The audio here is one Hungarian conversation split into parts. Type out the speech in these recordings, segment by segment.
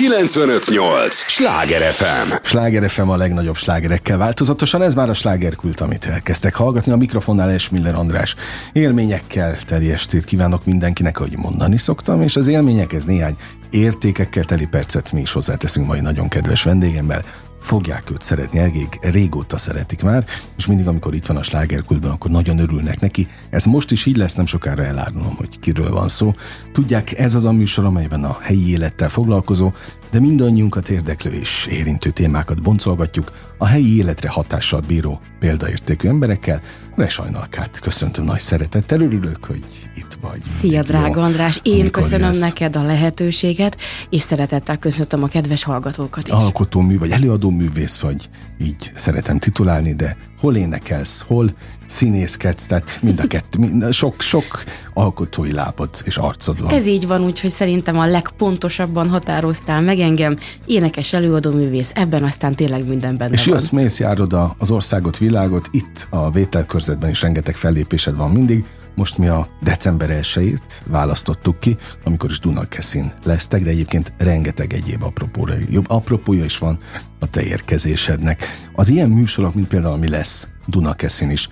958! Sláger FM! Sláger FM a legnagyobb slágerekkel változatosan, ez már a slágerkult, amit elkezdtek hallgatni. A mikrofonnál Esmiller András élményekkel teli estét kívánok mindenkinek, ahogy mondani szoktam, és az élményekhez néhány értékekkel teli percet mi is hozzáteszünk mai nagyon kedves vendégemmel, fogják őt szeretni, elég régóta szeretik már, és mindig, amikor itt van a slágerkultban, akkor nagyon örülnek neki. Ez most is így lesz, nem sokára elárulom, hogy kiről van szó. Tudják, ez az a műsor, amelyben a helyi élettel foglalkozó, de mindannyiunkat érdeklő és érintő témákat boncolgatjuk a helyi életre hatással bíró példaértékű emberekkel. Resajnalkát köszöntöm nagy szeretettel, örülök, hogy itt vagy. Szia, drága András, én köszönöm lesz. neked a lehetőséget, és szeretettel köszöntöm a kedves hallgatókat is. Alkotómű vagy előadóművész vagy, így szeretem titulálni, de hol énekelsz, hol színészkedsz, tehát mind a kettő, mind, sok, sok alkotói lábad és arcod van. Ez így van, úgyhogy szerintem a legpontosabban határoztál meg engem, énekes előadóművész, ebben aztán tényleg minden benne És van. jössz, mész, járod az országot, világot, itt a vételkörzetben is rengeteg fellépésed van mindig, most mi a december 1 választottuk ki, amikor is Dunakeszin lesztek, de egyébként rengeteg egyéb apropóra, jobb apropója is van a te érkezésednek. Az ilyen műsorok, mint például ami lesz Dunakeszin is,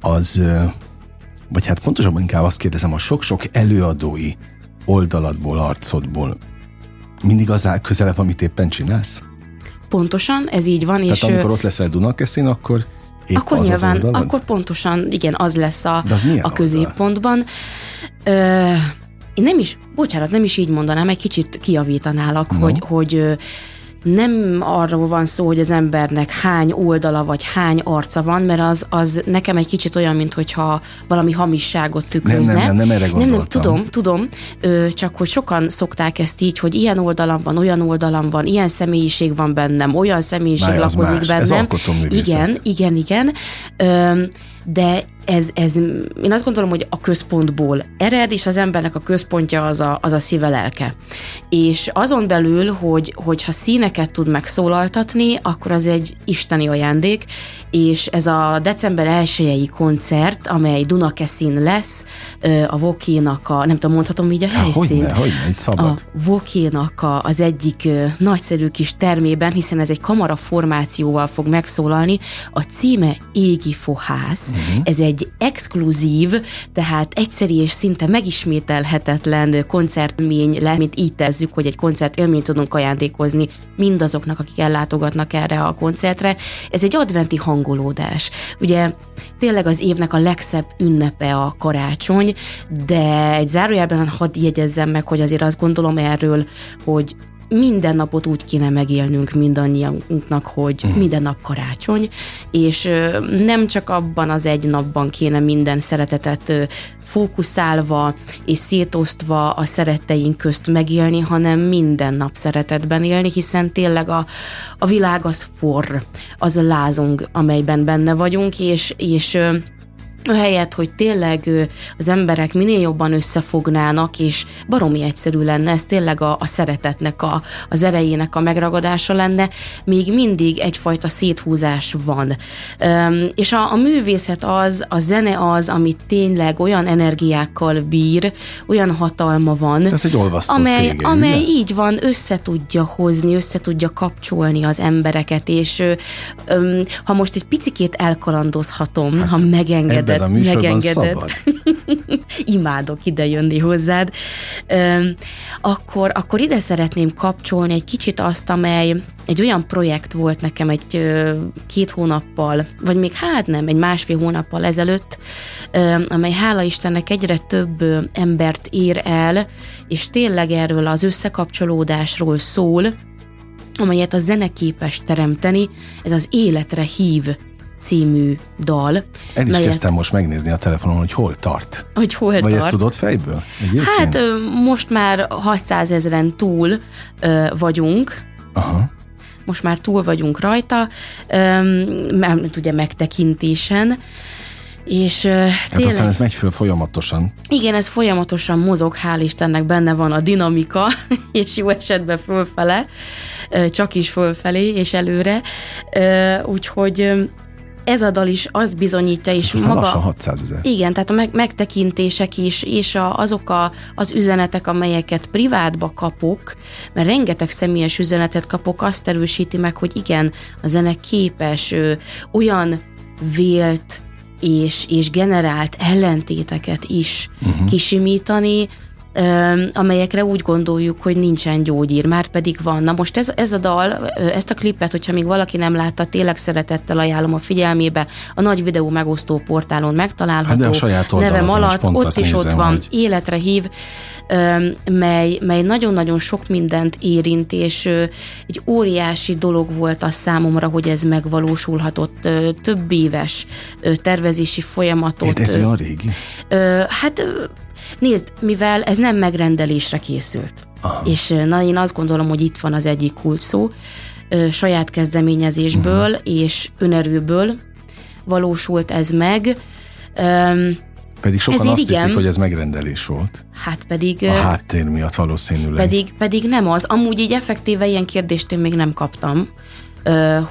az, vagy hát pontosabban inkább azt kérdezem, a sok-sok előadói oldaladból, arcodból mindig az áll közelebb, amit éppen csinálsz? Pontosan, ez így van. Tehát és amikor ott leszel Dunakeszin, akkor Épp akkor az nyilván, az akkor pontosan, igen, az lesz a, az a középpontban. Ö, én nem is, bocsánat, nem is így mondanám, egy kicsit kiavítanálak, no. hogy, hogy nem arról van szó, hogy az embernek hány oldala vagy hány arca van, mert az, az nekem egy kicsit olyan, mint hogyha valami hamisságot tükrözne. Nem, nem, nem, nem erre nem, nem, tudom, tudom, csak hogy sokan szokták ezt így, hogy ilyen oldalam van, olyan oldalam van, ilyen személyiség van bennem, olyan személyiség Máj, lakozik más. bennem. Ez igen, igen, igen. Ö, de ez, ez, én azt gondolom, hogy a központból ered, és az embernek a központja az a, az a szíve lelke. És azon belül, hogy, hogyha színeket tud megszólaltatni, akkor az egy isteni ajándék, és ez a december 1 koncert, amely Dunakeszin lesz, a Vokénak a, nem tudom, mondhatom így a helyszínt? Hogyne, hogyne, itt szabad. A Vokénak a, az egyik nagyszerű kis termében, hiszen ez egy kamara formációval fog megszólalni, a címe Égi Fohász. Uh-huh. Ez egy exkluzív, tehát egyszeri és szinte megismételhetetlen koncertmény lesz, mint így tezzük, hogy egy koncert élményt tudunk ajándékozni mindazoknak, akik ellátogatnak erre a koncertre. Ez egy adventi hangolódás. Ugye tényleg az évnek a legszebb ünnepe a karácsony, de egy zárójelben hadd jegyezzem meg, hogy azért azt gondolom erről, hogy minden napot úgy kéne megélnünk mindannyiunknak, hogy uh-huh. minden nap karácsony, és nem csak abban az egy napban kéne minden szeretetet fókuszálva és szétosztva a szeretteink közt megélni, hanem minden nap szeretetben élni, hiszen tényleg a, a világ az forr, az a lázong, amelyben benne vagyunk, és, és Ahelyett, hogy tényleg az emberek minél jobban összefognának, és baromi egyszerű lenne, ez tényleg a, a szeretetnek, a, az erejének a megragadása lenne, még mindig egyfajta széthúzás van. Üm, és a, a művészet az, a zene az, amit tényleg olyan energiákkal bír, olyan hatalma van, ez egy amely, téged, amely ugye? így van, össze tudja hozni, össze tudja kapcsolni az embereket, és üm, ha most egy picikét elkalandozhatom, hát, ha megengedem, Ebben a műsorban szabad. Imádok ide jönni hozzád. Akkor, akkor ide szeretném kapcsolni egy kicsit azt, amely egy olyan projekt volt nekem egy két hónappal, vagy még hát nem, egy másfél hónappal ezelőtt, amely hála Istennek egyre több embert ér el, és tényleg erről az összekapcsolódásról szól, amelyet a zene képes teremteni, ez az életre hív című dal. El is melyet... kezdtem most megnézni a telefonon, hogy hol tart. Hogy hol Vagy tart. ezt tudod fejből? Egyébként? Hát most már 600 ezeren túl ö, vagyunk. Aha. Most már túl vagyunk rajta, mert ugye megtekintésen. És uh, hát tényleg, aztán ez megy föl folyamatosan. Igen, ez folyamatosan mozog, hál' Istennek benne van a dinamika, és jó esetben fölfele, csak is fölfelé és előre. Úgyhogy ez a dal is azt bizonyítja, és Most maga... lassan 600 ezer. Igen, tehát a meg, megtekintések is, és a, azok a, az üzenetek, amelyeket privátba kapok, mert rengeteg személyes üzenetet kapok, azt erősíti meg, hogy igen, a zene képes ö, olyan vélt és, és generált ellentéteket is uh-huh. kisimítani, amelyekre úgy gondoljuk, hogy nincsen gyógyír, már pedig van. Na most ez, ez a dal, ezt a klipet, hogyha még valaki nem látta, tényleg szeretettel ajánlom a figyelmébe, a nagy videó megosztó portálon megtalálható. Hát de a saját nevem alatt, ott is nézem, ott van, hogy... életre hív, mely, mely nagyon-nagyon sok mindent érint, és egy óriási dolog volt a számomra, hogy ez megvalósulhatott. Több éves tervezési folyamatot. Ez olyan régi? Hát Nézd, mivel ez nem megrendelésre készült, Aha. és na, én azt gondolom, hogy itt van az egyik kult szó, saját kezdeményezésből uh-huh. és önerőből valósult ez meg. Pedig sokan Ezért azt igen, hiszik, hogy ez megrendelés volt. Hát pedig... A háttér miatt valószínűleg. Pedig, pedig nem az. Amúgy így effektíve ilyen kérdést én még nem kaptam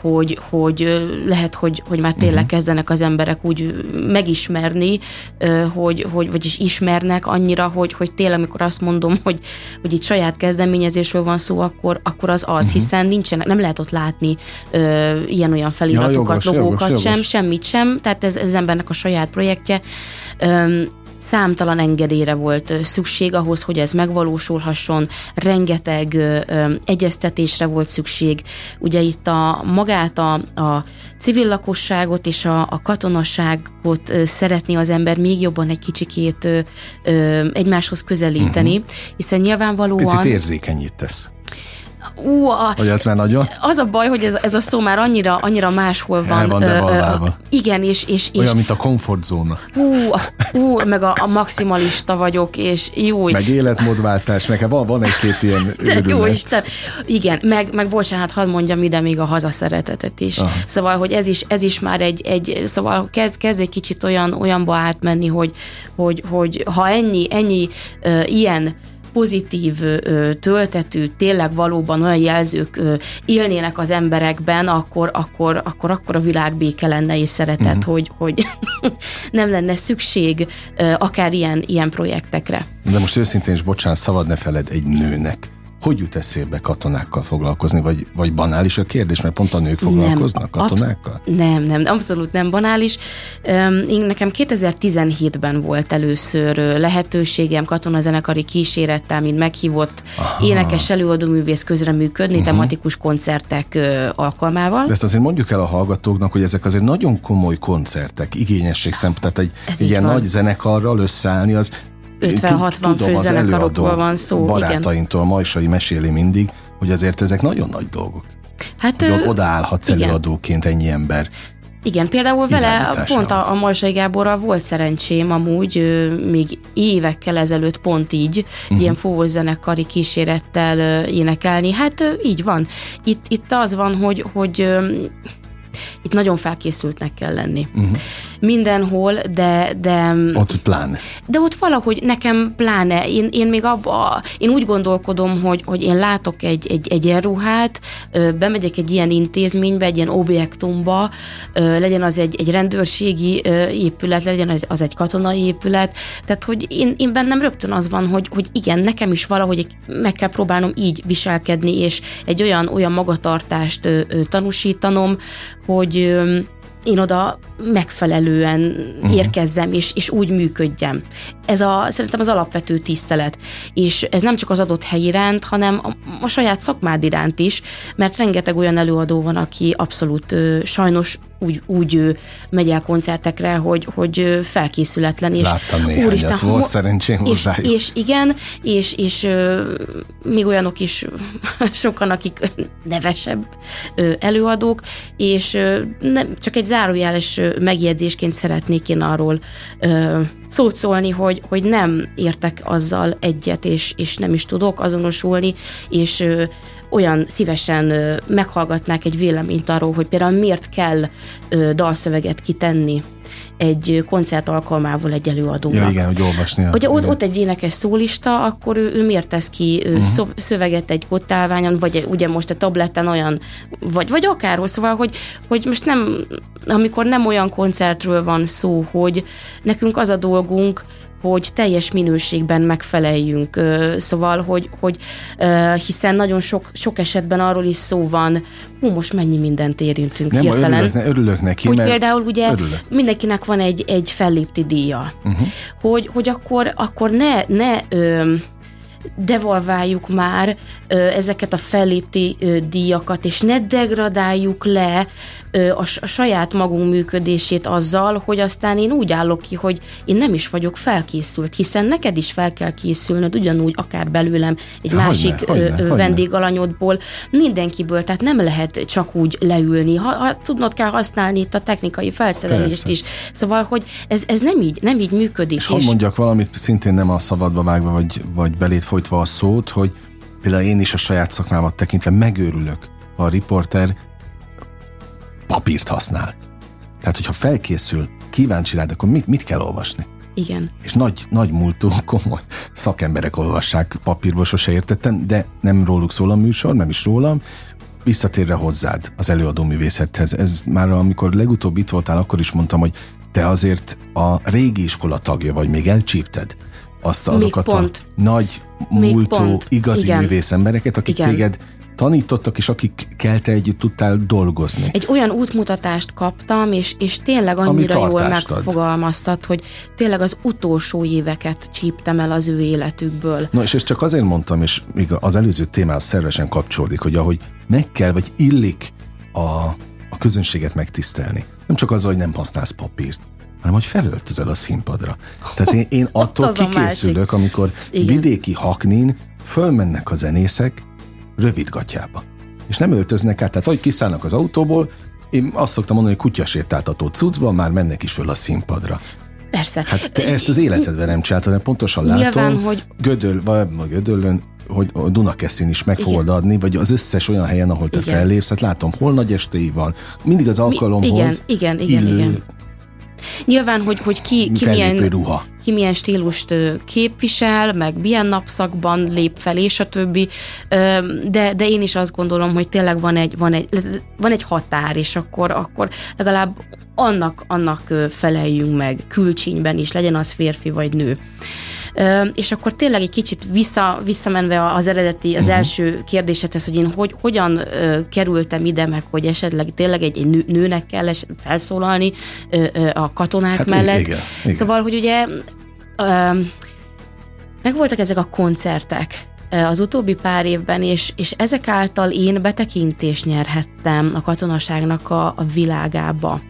hogy, hogy lehet, hogy, hogy már tényleg uh-huh. kezdenek az emberek úgy megismerni, hogy, hogy vagyis ismernek annyira, hogy, hogy tényleg, amikor azt mondom, hogy, hogy itt saját kezdeményezésről van szó, akkor, akkor az az, uh-huh. hiszen nincsenek, nem lehet ott látni ilyen-olyan feliratokat, ja, jogos, logókat jogos, sem, jogos. semmit sem, tehát ez, ez az embernek a saját projektje számtalan engedélyre volt szükség ahhoz, hogy ez megvalósulhasson, rengeteg egyeztetésre volt szükség. Ugye itt a magát a, a civil lakosságot és a, a katonaságot szeretné az ember még jobban egy kicsikét egymáshoz közelíteni, uh-huh. hiszen nyilvánvalóan... Picit érzékenyítesz. Ú, a, hogy ez már nagyon? Az a baj, hogy ez, ez a szó már annyira, annyira máshol van. El van ö, ö, igen, és, és, és... Olyan, mint a komfortzóna. Ú, ú meg a, a maximalista vagyok, és jó. Meg életmódváltás, meg van, van egy-két ilyen őrület. Jó Isten. Igen, meg, meg bocsánat, hadd mondjam ide még a hazaszeretetet is. Aha. Szóval, hogy ez is, ez is már egy, egy szóval kezd, kezd egy kicsit olyan, olyanba átmenni, hogy, hogy, hogy ha ennyi, ennyi uh, ilyen pozitív töltetű, tényleg valóban olyan jelzők élnének az emberekben, akkor, akkor, akkor, akkor a világ béke lenne és szeretet, uh-huh. hogy, hogy nem lenne szükség akár ilyen, ilyen projektekre. De most őszintén is, bocsánat, szabad ne feled egy nőnek hogy jut eszébe katonákkal foglalkozni, vagy, vagy banális a kérdés, mert pont a nők foglalkoznak nem, katonákkal? nem, nem, abszolút nem banális. Én nekem 2017-ben volt először lehetőségem katonazenekari kísérettel, mint meghívott Aha. énekes előadóművész közreműködni uh-huh. tematikus koncertek alkalmával. De ezt azért mondjuk el a hallgatóknak, hogy ezek azért nagyon komoly koncertek, igényesség szempont, tehát egy, egy ilyen van. nagy zenekarral összeállni, az 50-60 főzenekarokból van szó. Barátaimtól igen. Majsai meséli mindig, hogy azért ezek nagyon nagy dolgok. Hát, hogy odaállhatsz igen. előadóként ennyi ember. Igen, például vele pont a, a Majsai Gáborral volt szerencsém amúgy, még évekkel ezelőtt pont így, uh-huh. ilyen fúvós zenekari kísérettel énekelni. Hát így van. Itt, itt az van, hogy, hogy itt nagyon felkészültnek kell lenni. Uh-huh. Mindenhol, de, de... Ott pláne. De ott valahogy nekem pláne. Én, én még abba, én úgy gondolkodom, hogy, hogy én látok egy, egy egyenruhát, bemegyek egy ilyen intézménybe, egy ilyen objektumba, legyen az egy, egy rendőrségi épület, legyen az, az egy katonai épület, tehát hogy én, én bennem rögtön az van, hogy, hogy igen, nekem is valahogy meg kell próbálnom így viselkedni, és egy olyan, olyan magatartást tanúsítanom, hogy én oda megfelelően uh-huh. érkezzem, és, és úgy működjem. Ez a, szerintem az alapvető tisztelet. És ez nem csak az adott hely iránt, hanem a, a saját szakmád iránt is, mert rengeteg olyan előadó van, aki abszolút ö, sajnos úgy, úgy megy el koncertekre, hogy, hogy felkészületlen. És, Láttam néhányat, úristen, volt szerencsém és, és igen, és, és még olyanok is sokan, akik nevesebb előadók, és nem, csak egy zárójeles megjegyzésként szeretnék én arról szót szólni, hogy, hogy nem értek azzal egyet, és, és nem is tudok azonosulni, és olyan szívesen meghallgatnák egy véleményt arról, hogy például miért kell dalszöveget kitenni egy koncert alkalmával egy előadónak. Ja, igen, hogy olvasni. Hogy ott, ott egy énekes szólista, akkor ő, ő miért tesz ki uh-huh. szöveget egy kottálványon, vagy ugye most a tabletten olyan, vagy, vagy akárhol, szóval, hogy, hogy most nem, amikor nem olyan koncertről van szó, hogy nekünk az a dolgunk, hogy teljes minőségben megfeleljünk. Szóval, hogy, hogy hiszen nagyon sok, sok esetben arról is szó van, hú, most mennyi mindent érintünk Nem, hirtelen. Örülök, örülök neki, hogy mert például ugye örülök. mindenkinek van egy, egy fellépti díja. Uh-huh. Hogy, hogy akkor, akkor ne, ne ö, devalváljuk már ö, ezeket a fellépti ö, díjakat, és ne degradáljuk le ö, a, a saját magunk működését azzal, hogy aztán én úgy állok ki, hogy én nem is vagyok felkészült, hiszen neked is fel kell készülnöd, ugyanúgy akár belőlem egy Hogyne, másik hogyne, ö, vendégalanyodból, mindenkiből, tehát nem lehet csak úgy leülni, ha, ha tudnod kell használni itt a technikai felszerelést Persze. is. Szóval, hogy ez, ez nem így, nem így működik. És hadd mondjak valamit, szintén nem a szabadba vágva, vagy, vagy belét folytva a szót, hogy például én is a saját szakmámat tekintve megőrülök, ha a riporter papírt használ. Tehát, hogyha felkészül, kíváncsi rád, akkor mit, mit kell olvasni? Igen. És nagy, nagy múltú, komoly szakemberek olvassák papírból, sose értettem, de nem róluk szól a műsor, nem is rólam, visszatérve hozzád az előadó művészethez. Ez már amikor legutóbb itt voltál, akkor is mondtam, hogy te azért a régi iskola tagja vagy, még elcsípted azt Még azokat pont. a nagy Még múltú, pont. igazi Igen. művész embereket, akik Igen. téged tanítottak, és akikkel te együtt tudtál dolgozni. Egy olyan útmutatást kaptam, és, és tényleg annyira jól tartást ad. megfogalmaztat, hogy tényleg az utolsó éveket csíptem el az ő életükből. No, és ezt csak azért mondtam, és még az előző témához szervesen kapcsolódik, hogy ahogy meg kell, vagy illik a, a közönséget megtisztelni. Nem csak az, hogy nem használsz papírt, hanem hogy felöltözel a színpadra. Tehát én, én attól kikészülök, amikor Igen. vidéki haknin fölmennek a zenészek rövidgatjába. És nem öltöznek át, tehát ahogy kiszállnak az autóból, én azt szoktam mondani, hogy kutyasétáltató cuccban már mennek is föl a színpadra. Persze. Hát te ezt az életedben nem csináltad, mert pontosan látom, Nyilván, hogy- Gödöl, vagy Gödöllön, hogy a Dunakeszin is meg Igen. fogod adni, vagy az összes olyan helyen, ahol te Igen. fellépsz, hát látom, hol nagy estéi van, mindig az alkalomhoz igen, igen, illő igen. Nyilván, hogy, hogy ki, ki, milyen, ruha. ki milyen stílust képvisel, meg milyen napszakban lép fel, és a többi. De, de én is azt gondolom, hogy tényleg van egy, van egy, van egy határ, és akkor, akkor legalább annak, annak feleljünk meg külcsínyben is, legyen az férfi vagy nő. És akkor tényleg egy kicsit vissza, visszamenve az eredeti, az uh-huh. első kérdésedhez, hogy én hogy, hogyan kerültem ide, meg hogy esetleg tényleg egy, egy nő, nőnek kell felszólalni a katonák Hát mellett. igen, igen. Szóval, hogy ugye megvoltak ezek a koncertek az utóbbi pár évben, és, és ezek által én betekintést nyerhettem a katonaságnak a, a világába.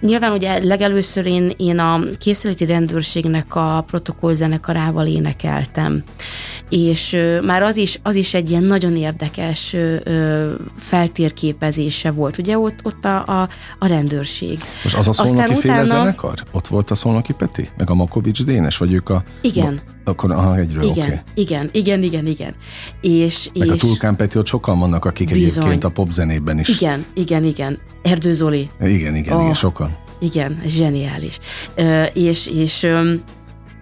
Nyilván ugye legelőször én, én a készületi rendőrségnek a protokollzenekarával énekeltem, és már az is, az is egy ilyen nagyon érdekes feltérképezése volt, ugye ott, ott a, a, a rendőrség. Most az a Aztán szolnoki féle utána- zenekar? Ott volt a szolnoki Peti? Meg a Makovics Dénes? Vagy ők a... Igen. Akkor aha, egyről, oké. Igen, Okay. igen, igen, igen, igen. És, Meg és a Tulkán Peti, ott sokan vannak, akik Bizony. egyébként a popzenében is. Igen, igen, igen. Erdő Zoli, igen, igen, Oh. igen sokan. igen, zseniális. Ö, és, és ö,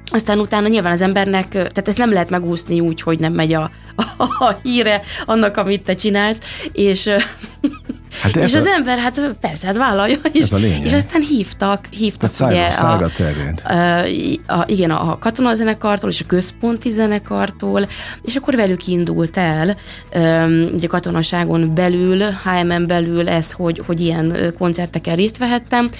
aztán utána nyilván az embernek, tehát ezt nem lehet megúszni úgy, hogy nem megy a, a, a híre annak, amit te csinálsz, és, Hát és ez az a, ember hát persze, hát vállalja, és, Ez a lényeg. és aztán hívtak, a hívtak szájra, ugye szájra terjed. Ö, a, igen, a katonazenekartól és a központi zenekartól, és akkor velük indult el, ugye katonaságon belül, HM-en belül ez, hogy, hogy ilyen koncerteken részt vehettem,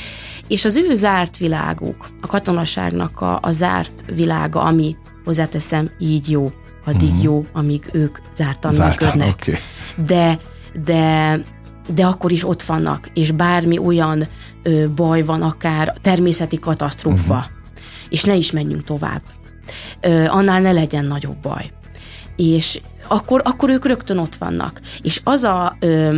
és az ő zárt világuk, a katonaságnak a, a zárt világa, ami hozzáteszem, így jó, addig uh-huh. jó, amíg ők zártan Zártan, működnek. oké. De, de, de akkor is ott vannak, és bármi olyan ö, baj van, akár természeti katasztrófa, uh-huh. és ne is menjünk tovább. Ö, annál ne legyen nagyobb baj. És akkor, akkor ők rögtön ott vannak. És az a ö,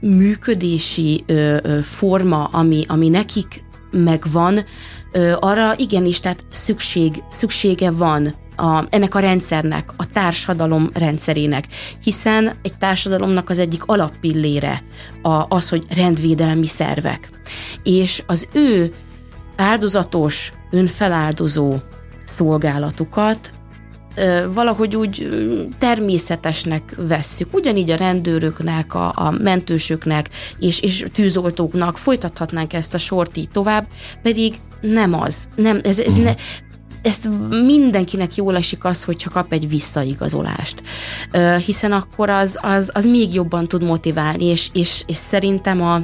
működési ö, ö, forma, ami, ami nekik megvan, ö, arra igenis, tehát szükség, szüksége van a, ennek a rendszernek, a társadalom rendszerének, hiszen egy társadalomnak az egyik alappillére a, az, hogy rendvédelmi szervek. És az ő áldozatos, önfeláldozó szolgálatukat valahogy úgy természetesnek vesszük. Ugyanígy a rendőröknek, a, a mentősöknek és, és tűzoltóknak folytathatnánk ezt a sort így tovább, pedig nem az. Nem, ez, ez ne, ezt mindenkinek jól esik az, hogyha kap egy visszaigazolást, hiszen akkor az, az, az még jobban tud motiválni, és, és, és szerintem a,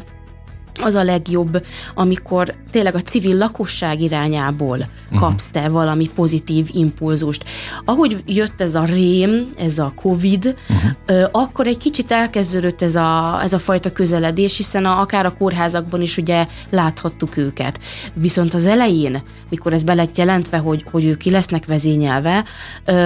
az a legjobb, amikor tényleg a civil lakosság irányából uh-huh. kapsz te valami pozitív impulzust. Ahogy jött ez a rém, ez a Covid, uh-huh. akkor egy kicsit elkezdődött ez a, ez a fajta közeledés, hiszen a, akár a kórházakban is ugye láthattuk őket. Viszont az elején, mikor ez be lett jelentve, hogy, hogy ők ki lesznek vezényelve,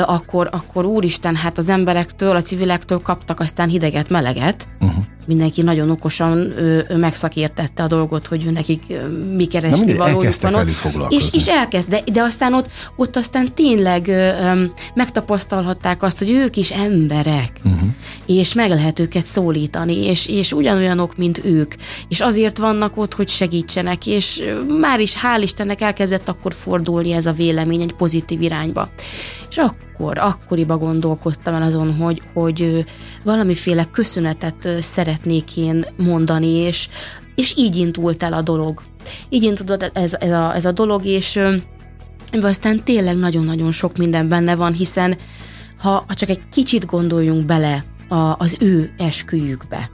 akkor, akkor úristen, hát az emberektől, a civilektől kaptak aztán hideget, meleget, uh-huh mindenki nagyon okosan ö, megszakértette a dolgot, hogy ő nekik ö, mi keresni valójuk van ott. És, és elkezd, de, de aztán ott, ott aztán tényleg ö, ö, megtapasztalhatták azt, hogy ők is emberek, uh-huh. és meg lehet őket szólítani, és, és ugyanolyanok, mint ők, és azért vannak ott, hogy segítsenek, és már is hál' Istennek elkezdett akkor fordulni ez a vélemény egy pozitív irányba. És akkor, akkoriban gondolkodtam el azon, hogy, hogy valamiféle köszönetet szeretnék én mondani, és, és így indult el a dolog. Így indult ez, ez, a, ez a dolog, és aztán tényleg nagyon-nagyon sok minden benne van, hiszen ha, ha csak egy kicsit gondoljunk bele a, az ő esküjükbe,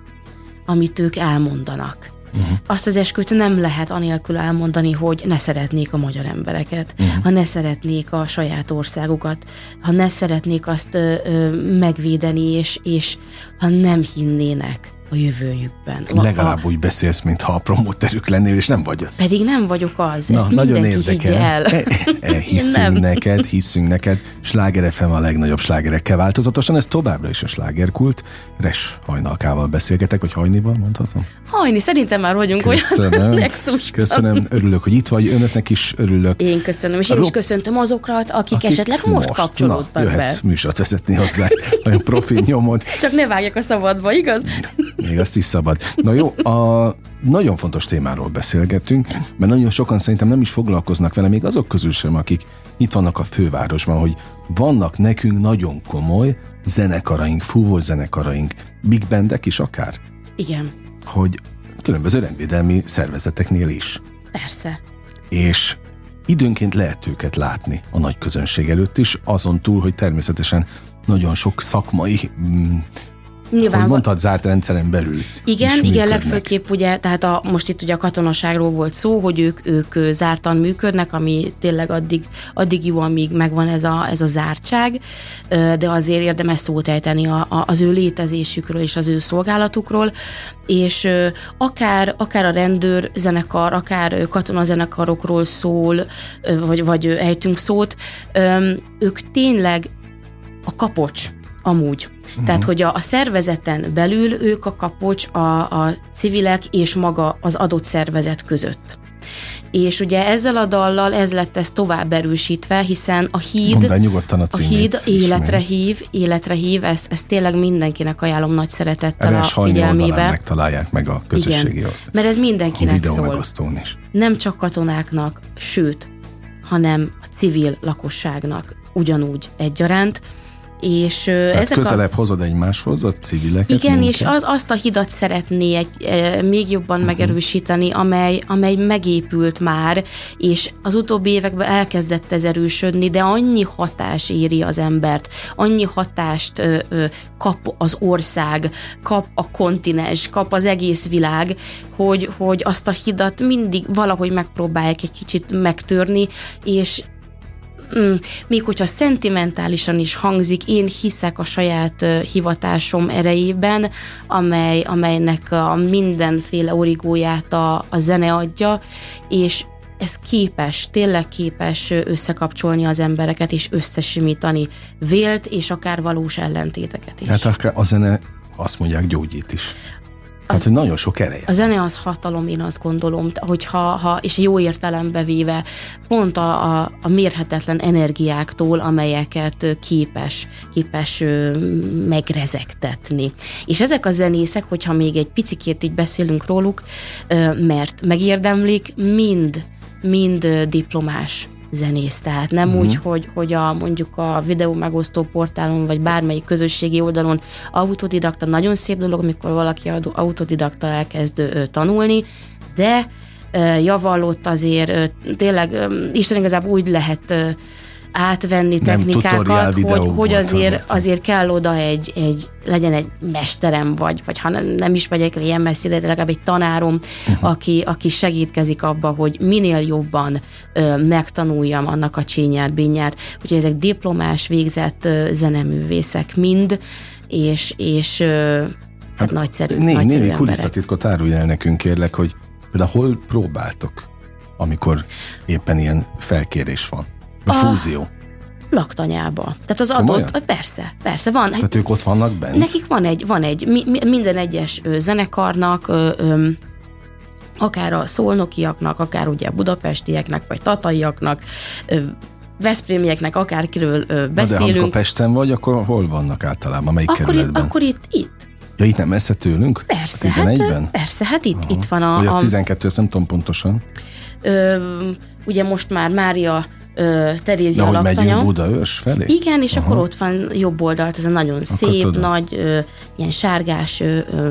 amit ők elmondanak, Uh-huh. Azt az esküt nem lehet anélkül elmondani, hogy ne szeretnék a magyar embereket, uh-huh. ha ne szeretnék a saját országukat, ha ne szeretnék azt ö, ö, megvédeni, és, és ha nem hinnének a jövőjükben. Legalább a, úgy beszélsz, mintha a promóterük lennél, és nem vagy az. Pedig nem vagyok az. Na, Ezt nagyon érdekel. el. E, e, hiszünk neked, hiszünk neked. Sláger FM a legnagyobb slágerekkel változatosan. Ez továbbra is a slágerkult. Res hajnalkával beszélgetek, vagy hajnival mondhatom? Hajni, szerintem már vagyunk köszönöm, olyan Köszönöm, örülök, hogy itt vagy, önöknek is örülök. Én köszönöm, és én Ro- is köszöntöm azokat, akik, akik esetleg most, most kapcsolódtak na, jöhetsz be. műsort vezetni hozzá, olyan profi nyomod. Csak ne vágjak a szabadba, igaz? Még azt is szabad. Na jó, a nagyon fontos témáról beszélgetünk, mert nagyon sokan szerintem nem is foglalkoznak vele, még azok közül sem, akik itt vannak a fővárosban, hogy vannak nekünk nagyon komoly zenekaraink, fúvó zenekaraink, big bandek is akár. Igen. Hogy különböző rendvédelmi szervezeteknél is. Persze. És időnként lehet őket látni a nagy közönség előtt is, azon túl, hogy természetesen nagyon sok szakmai mm, Nyilván, hogy mondtad, zárt rendszeren belül Igen, igen, legfőképp ugye, tehát a, most itt ugye a katonaságról volt szó, hogy ők, ők zártan működnek, ami tényleg addig, addig jó, amíg megvan ez a, ez a zártság, de azért érdemes szót ejteni a, a, az ő létezésükről és az ő szolgálatukról, és akár, akár a rendőr zenekar, akár katonazenekarokról szól, vagy, vagy ejtünk szót, ők tényleg a kapocs amúgy. Uh-huh. Tehát, hogy a, a szervezeten belül ők a kapocs a, a civilek és maga az adott szervezet között. És ugye ezzel a dallal ez lett ez tovább erősítve, hiszen a híd, a, a híd életre hív, életre hív, ezt, ezt tényleg mindenkinek ajánlom nagy szeretettel Erre a figyelmébe. megtalálják meg a közösségi Igen, mert ez mindenkinek szól. is. Nem csak katonáknak, sőt, hanem a civil lakosságnak ugyanúgy egyaránt és Tehát ezek közelebb a... hozod egymáshoz a civileket? Igen, minket? és az, azt a hidat szeretné egy, e, még jobban uh-huh. megerősíteni, amely, amely megépült már, és az utóbbi években elkezdett ez erősödni, de annyi hatás éri az embert, annyi hatást ö, ö, kap az ország, kap a kontinens, kap az egész világ, hogy, hogy azt a hidat mindig valahogy megpróbálják egy kicsit megtörni, és mm, még hogyha szentimentálisan is hangzik, én hiszek a saját hivatásom erejében, amely, amelynek a mindenféle origóját a, a zene adja, és ez képes, tényleg képes összekapcsolni az embereket és összesimítani vélt és akár valós ellentéteket is. Hát a zene azt mondják gyógyít is. Hát, hogy nagyon sok ereje. A zene az hatalom, én azt gondolom, hogy ha, ha és jó értelembe véve, pont a, a, a mérhetetlen energiáktól, amelyeket képes, képes megrezektetni. És ezek a zenészek, hogyha még egy picikét így beszélünk róluk, mert megérdemlik, mind mind diplomás zenész, tehát nem uh-huh. úgy, hogy, hogy a, mondjuk a videó megosztó portálon, vagy bármelyik közösségi oldalon autodidakta, nagyon szép dolog, amikor valaki autodidakta elkezd tanulni, de javallott azért, tényleg Isten igazából úgy lehet átvenni technikákat, hogy, hogy azért, azért kell oda egy, egy, legyen egy mesterem, vagy, vagy ha nem is megyek ilyen messzire, de legalább egy tanárom, uh-huh. aki, aki segítkezik abba, hogy minél jobban ö, megtanuljam annak a csínyát, binyát. Úgyhogy ezek diplomás, végzett ö, zeneművészek mind, és, és ö, hát, hát nagyszerű, né, nagyszerű Némi kulisszatitkot árulj el nekünk, kérlek, hogy például hol próbáltok, amikor éppen ilyen felkérés van? A, a fúzió. Laktanyába. Tehát az Komolyan? adott, persze, persze van. Tehát ők ott vannak bent? Nekik van egy, van egy mi, minden egyes ö, zenekarnak, ö, ö, akár a szolnokiaknak, akár ugye a budapestieknek, vagy tataiaknak, ö, Veszprémieknek, akárkiről ö, beszélünk. Na de amikor Pesten vagy, akkor hol vannak általában? Melyik akkor kerületben? Itt, akkor itt, itt. Ja, itt nem messze tőlünk? Persze, 11-ben? Hát, persze, hát itt, Aha. itt van a... Vagy az 12, ezt nem tudom pontosan. Ö, ugye most már Mária Terézia De laktanya. megyünk Budaörs felé? Igen, és Aha. akkor ott van jobb oldalt, ez a nagyon akkor szép, tudom. nagy, ö, ilyen sárgás ö, ö,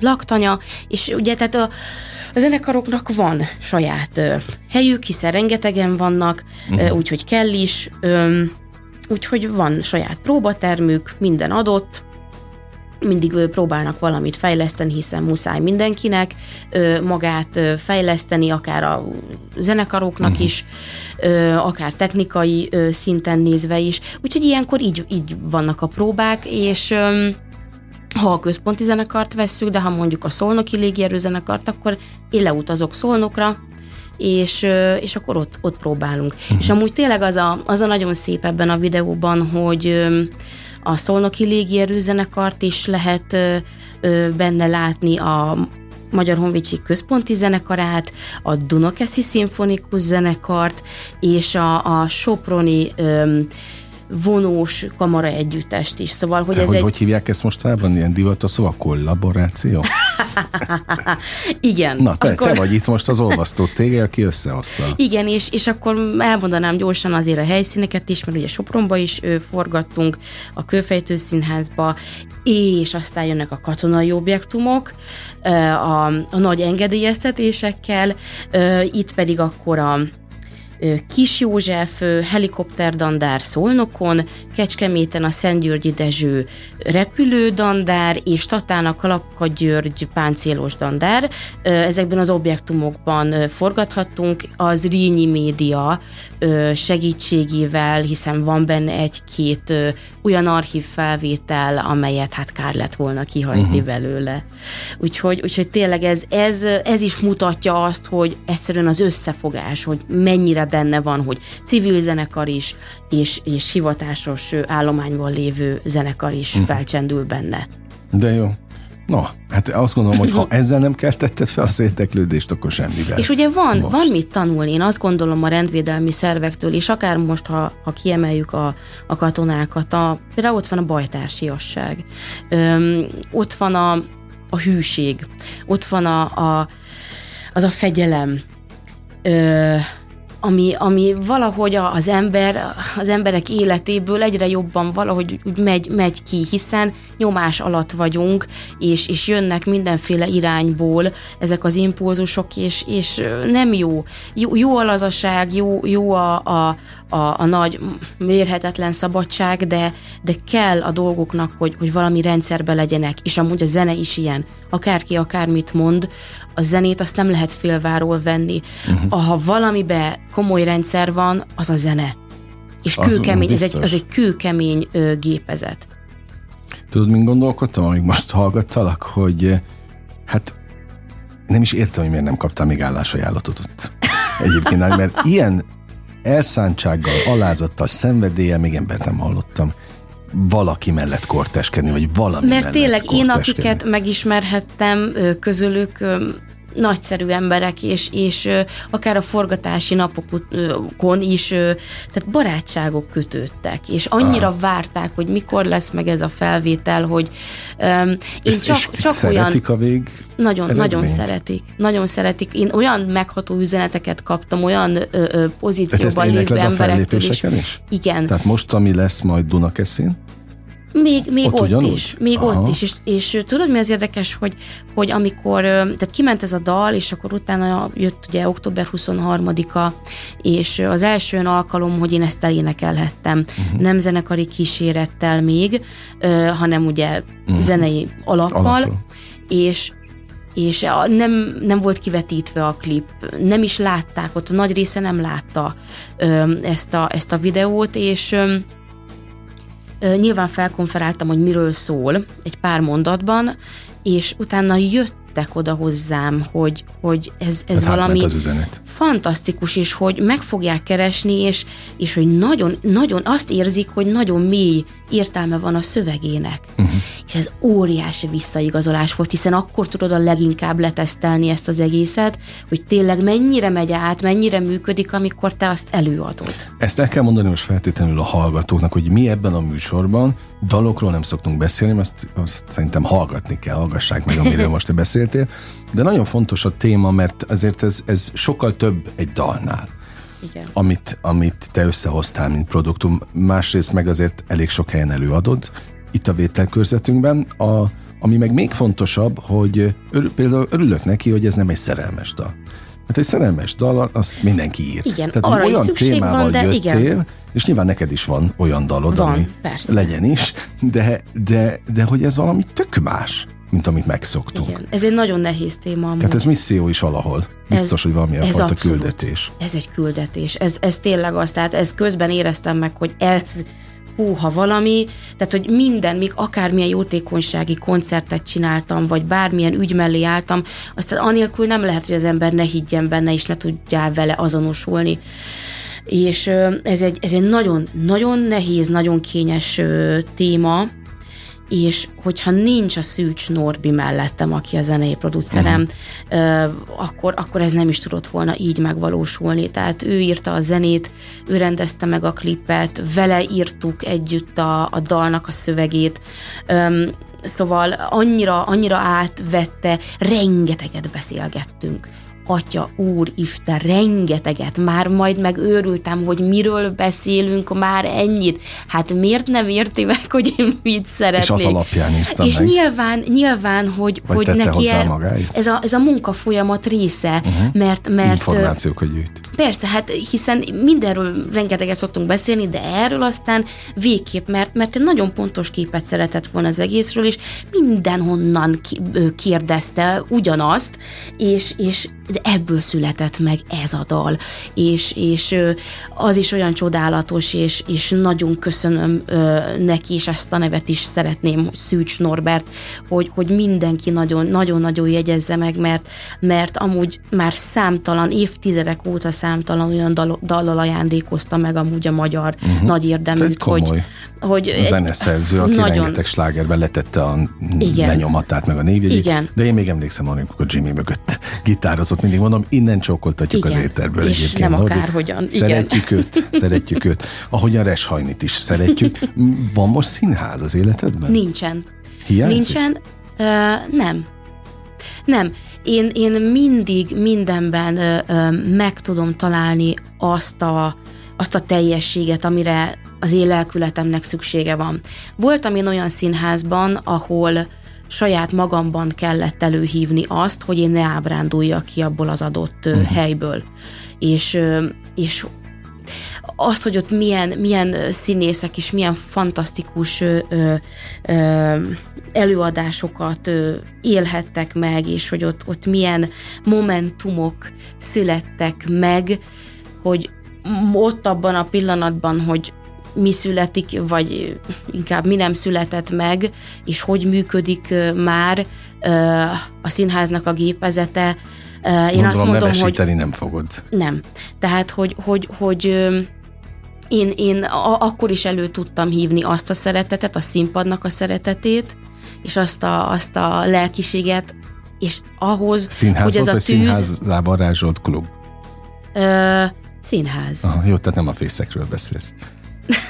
laktanya, és ugye tehát a, a zenekaroknak van saját ö, helyük, hiszen rengetegen vannak, uh-huh. úgyhogy kell is, ö, úgyhogy van saját próbatermük, minden adott, mindig próbálnak valamit fejleszteni, hiszen muszáj mindenkinek magát fejleszteni, akár a zenekaroknak uh-huh. is, akár technikai szinten nézve is. Úgyhogy ilyenkor így, így vannak a próbák, és ha a központi zenekart vesszük, de ha mondjuk a szolnoki légierőzenekart, akkor én leutazok szolnokra, és, és akkor ott, ott próbálunk. Uh-huh. És amúgy tényleg az a, az a nagyon szép ebben a videóban, hogy a Szolnoki Légierőzenekart is lehet benne látni, a Magyar Honvédség Központi Zenekarát, a Dunakeszi Szimfonikus Zenekart, és a, a Soproni öm, vonós kamara együttest is. Szóval, hogy Te ez hogy, egy... hogy hívják ezt mostában? Ilyen divatos szó, a kollaboráció? Igen. Na, te, akkor... te vagy itt most az olvasztó tége, aki összehozta. Igen, és, és akkor elmondanám gyorsan azért a helyszíneket is, mert ugye Sopronba is ö, forgattunk, a Kőfejtő Színházba, és aztán jönnek a katonai objektumok, a, a nagy engedélyeztetésekkel, itt pedig akkor a Kis József helikopterdandár Szolnokon, Kecskeméten a Szentgyörgyi Dezső repülődandár, és Tatán a Kalapka György páncélos dandár. Ezekben az objektumokban forgathattunk az Rínyi média segítségével, hiszen van benne egy-két olyan archív felvétel, amelyet hát kár lett volna kihagyni uh-huh. belőle. Úgyhogy, úgyhogy tényleg ez, ez, ez is mutatja azt, hogy egyszerűen az összefogás, hogy mennyire benne van, hogy civil zenekar is, és, és hivatásos állományban lévő zenekar is uh-huh. felcsendül benne. De jó. No, hát azt gondolom, hogy ha ezzel nem keltetted fel az érteklődést, akkor semmivel. És ugye van, most. van mit tanulni, én azt gondolom a rendvédelmi szervektől, és akár most, ha, ha kiemeljük a, a katonákat, a, például ott van a bajtársiasság, öm, ott van a, a hűség, ott van a, a, az a fegyelem, ö, ami, ami valahogy az ember, az emberek életéből egyre jobban valahogy úgy megy, megy ki, hiszen nyomás alatt vagyunk, és, és jönnek mindenféle irányból ezek az impulzusok, és, és nem jó. Jó, jó a lazaság, jó, jó a, a, a, a nagy mérhetetlen szabadság, de, de kell a dolgoknak, hogy, hogy valami rendszerbe legyenek, és amúgy a zene is ilyen. Akárki akármit mond, a zenét azt nem lehet félváról venni. Uh-huh. Ha valamibe komoly rendszer van, az a zene. És az kőkemény, ez egy, az egy kőkemény ö, gépezet. Tudod, mint gondolkodtam, amíg most hallgattalak, hogy hát nem is értem, hogy miért nem kaptál még állásajánlatot ott. Egyébként, mert ilyen elszántsággal, alázattal, szenvedéllyel még embert nem hallottam valaki mellett korteskedni, vagy valami Mert tényleg én, akiket megismerhettem közülük, nagyszerű emberek, és, és akár a forgatási napokon is, tehát barátságok kötődtek, és annyira ah. várták, hogy mikor lesz meg ez a felvétel, hogy um, én és, csak, és csak szeretik olyan... a vég Nagyon, eredményt? nagyon szeretik. Nagyon szeretik. Én olyan megható üzeneteket kaptam, olyan ö, ö, pozícióban lévő emberektől is. is. Igen. Tehát most, ami lesz majd Dunakeszin? Még, még ott, ott is, még Aha. ott is, és, és tudod mi az érdekes, hogy, hogy amikor, tehát kiment ez a dal, és akkor utána jött ugye október 23-a, és az első olyan alkalom, hogy én ezt elénekelhettem, uh-huh. nem zenekari kísérettel még, hanem ugye uh-huh. zenei alappal, alappal. és és nem, nem volt kivetítve a klip, nem is látták, ott a nagy része nem látta ezt a, ezt a videót, és Nyilván felkonferáltam, hogy miről szól egy pár mondatban, és utána jött jöttek oda hozzám, hogy, hogy ez, ez Tehát valami az üzenet. fantasztikus, és hogy meg fogják keresni, és, és hogy nagyon, nagyon azt érzik, hogy nagyon mély értelme van a szövegének. Uh-huh. És ez óriási visszaigazolás volt, hiszen akkor tudod a leginkább letesztelni ezt az egészet, hogy tényleg mennyire megy át, mennyire működik, amikor te azt előadod. Ezt el kell mondani most feltétlenül a hallgatóknak, hogy mi ebben a műsorban dalokról nem szoktunk beszélni, azt, azt szerintem hallgatni kell, hallgassák meg, amiről most te beszéltél, de nagyon fontos a téma, mert azért ez, ez sokkal több egy dalnál. Igen. Amit, amit te összehoztál, mint produktum. Másrészt meg azért elég sok helyen előadod, itt a vételkörzetünkben. A, ami meg még fontosabb, hogy ör, például örülök neki, hogy ez nem egy szerelmes dal. Mert egy szerelmes dal, azt mindenki ír. Igen, Tehát arra olyan témával van, de jöttél, igen. és nyilván neked is van olyan dalod, van, ami persze. legyen is, de, de, de hogy ez valami tök más mint amit megszoktunk. Igen, ez egy nagyon nehéz téma. Amúgy. Tehát ez misszió is valahol. Biztos, ez, hogy valamilyen ez fajta abszolút, küldetés. Ez egy küldetés. Ez, ez tényleg az, tehát ez közben éreztem meg, hogy ez húha valami, tehát hogy minden, még akármilyen jótékonysági koncertet csináltam, vagy bármilyen ügy mellé álltam, aztán anélkül nem lehet, hogy az ember ne higgyen benne, és ne tudjál vele azonosulni. És ez egy, ez egy nagyon, nagyon nehéz, nagyon kényes téma, és hogyha nincs a Szűcs Norbi mellettem, aki a zenei producerem, uh-huh. akkor, akkor ez nem is tudott volna így megvalósulni. Tehát ő írta a zenét, ő rendezte meg a klipet, vele írtuk együtt a, a dalnak a szövegét, Szóval annyira, annyira átvette, rengeteget beszélgettünk Atya, úr, Isten, rengeteget, már majd megőrültem, hogy miről beszélünk már ennyit. Hát miért nem érti meg, hogy én mit szeretnék? És az alapján írtam És meg. nyilván, nyilván, hogy, Vagy hogy neki el, ez, a, ez a munka folyamat része, uh-huh. mert, mert... hogy gyűjt. Persze, hát hiszen mindenről rengeteget szoktunk beszélni, de erről aztán végképp, mert, mert egy nagyon pontos képet szeretett volna az egészről, és mindenhonnan kérdezte ugyanazt, és, és de ebből született meg ez a dal, és, és az is olyan csodálatos, és, és nagyon köszönöm neki, és ezt a nevet is szeretném, Szűcs Norbert, hogy, hogy mindenki nagyon-nagyon jegyezze meg, mert, mert amúgy már számtalan, évtizedek óta számtalan olyan dal, dallal ajándékozta meg amúgy a magyar uh-huh. nagy érdeműt, hogy, hogy a zeneszerző, aki nagyon... rengeteg slágerben letette a Igen. lenyomatát, meg a névjegyét. Igen. De én még emlékszem, amikor Jimmy mögött gitározott, mindig mondom, innen csókoltatjuk Igen. az éterből és egyébként. nem akárhogyan. Szeretjük őt, szeretjük őt. Ahogyan Reshajnit is szeretjük. Van most színház az életedben? Nincsen. Hiányzik? Nincsen. Uh, nem. Nem. Én, én mindig mindenben ö, ö, meg tudom találni azt a, azt a teljességet, amire az én lelkületemnek szüksége van. Voltam én olyan színházban, ahol saját magamban kellett előhívni azt, hogy én ne ábránduljak ki abból az adott uh-huh. helyből. És, és az, hogy ott milyen, milyen színészek és milyen fantasztikus ö, ö, előadásokat ö, élhettek meg, és hogy ott, ott milyen momentumok születtek meg, hogy ott abban a pillanatban, hogy mi születik, vagy inkább mi nem született meg, és hogy működik már a színháznak a gépezete. Én Gondolom, azt mondom, hogy... nem fogod. Nem. Tehát, hogy, hogy, hogy én, én akkor is elő tudtam hívni azt a szeretetet, a színpadnak a szeretetét, és azt a, azt a lelkiséget, és ahhoz, Színház hogy ez volt, a tűz... színházában rázsolt klub? Ö, színház. Aha, jó, tehát nem a fészekről beszélsz.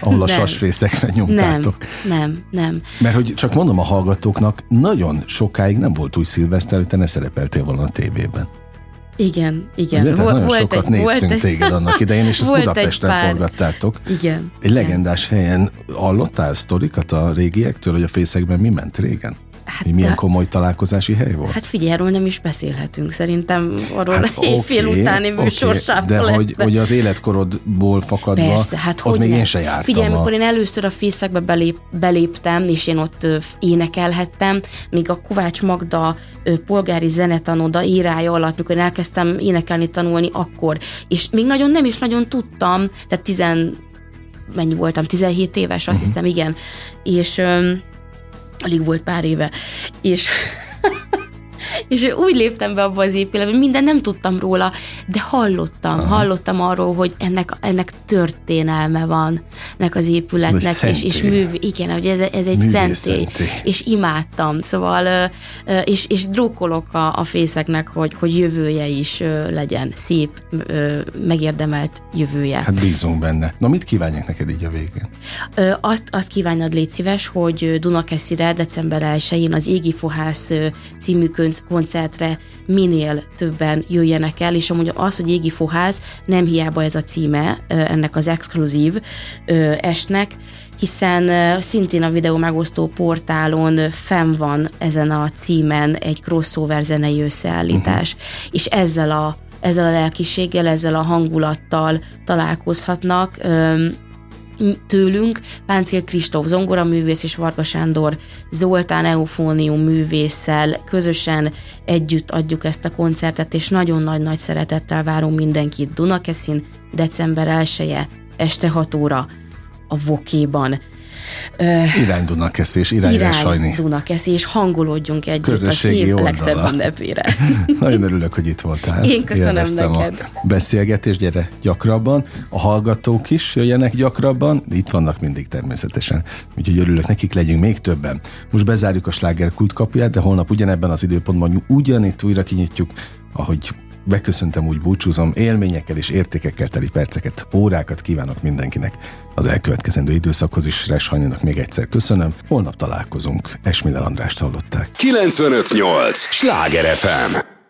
Ahol a Nem. sasfészekre Nem, nyomtátok. nem, nem. Mert hogy csak mondom a hallgatóknak, nagyon sokáig nem volt új szilveszter, hogy te ne szerepeltél volna a tévében. Igen, igen. Ugye? Tehát Vol- nagyon sokat néztünk egy- téged annak idején, és ezt volt egy Budapesten pár- forgattátok. Igen. Egy igen. legendás helyen hallottál sztorikat a régiektől, hogy a fészekben mi ment régen? Hát milyen de- komoly találkozási hely volt? Hát figyelj, erről nem is beszélhetünk. Szerintem arról Hát hát, éjfél utáni műsorsában De lett. hogy, hogy az életkorodból fakadva, Persze, hát ott hogy még én se jártam. Figyelj, a... amikor én először a fészekbe belép, beléptem, és én ott énekelhettem, még a Kovács Magda polgári zenetanoda írája alatt, mikor én elkezdtem énekelni, tanulni, akkor. És még nagyon nem is nagyon tudtam, tehát tizen, mennyi voltam, 17 éves, azt uh-huh. hiszem, igen. És alig volt pár éve. És és úgy léptem be abba az épületbe, minden nem tudtam róla, de hallottam, Aha. hallottam arról, hogy ennek, ennek történelme van, ennek az épületnek, Ez és, és műv, igen, hogy ez, ez egy szentély, szentély. és imádtam, szóval, és, és drukkolok a, a fészeknek, hogy, hogy jövője is legyen, szép, megérdemelt jövője. Hát bízunk benne. Na mit kívánják neked így a végén? Azt, azt kívánod, légy szíves, hogy Dunakeszire december 1-én az Égi Fohász című koncertre minél többen jöjjenek el, és amúgy az, hogy Égi Fohász, nem hiába ez a címe ennek az exkluzív estnek, hiszen szintén a videó megosztó portálon fenn van ezen a címen egy crossover zenei összeállítás, uh-huh. és ezzel a ezzel a lelkiséggel, ezzel a hangulattal találkozhatnak. Tőlünk Páncél Kristóf zongoraművész és Varga Sándor Zoltán Eufónium művésszel közösen együtt adjuk ezt a koncertet, és nagyon nagy-nagy szeretettel várunk mindenkit Dunakeszin, december 1 este 6 óra a Vokéban. Irány Dunakeszés, irány, irány Sajni. Dunakeszi, és hangolódjunk együtt Közösségi az év oldala. legszebb ünnepére. Nagyon örülök, hogy itt voltál. Én köszönöm Élveztem neked. a beszélgetést, gyere gyakrabban. A hallgatók is jöjjenek gyakrabban, itt vannak mindig természetesen. Úgyhogy örülök nekik, legyünk még többen. Most bezárjuk a slágerkult kapuját, de holnap ugyanebben az időpontban ugyanitt újra kinyitjuk, ahogy beköszöntem, úgy búcsúzom, élményekkel és értékekkel teli perceket, órákat kívánok mindenkinek. Az elkövetkezendő időszakhoz is Reshanyinak még egyszer köszönöm. Holnap találkozunk. Esmiller Andrást hallották. 958! Sláger FM!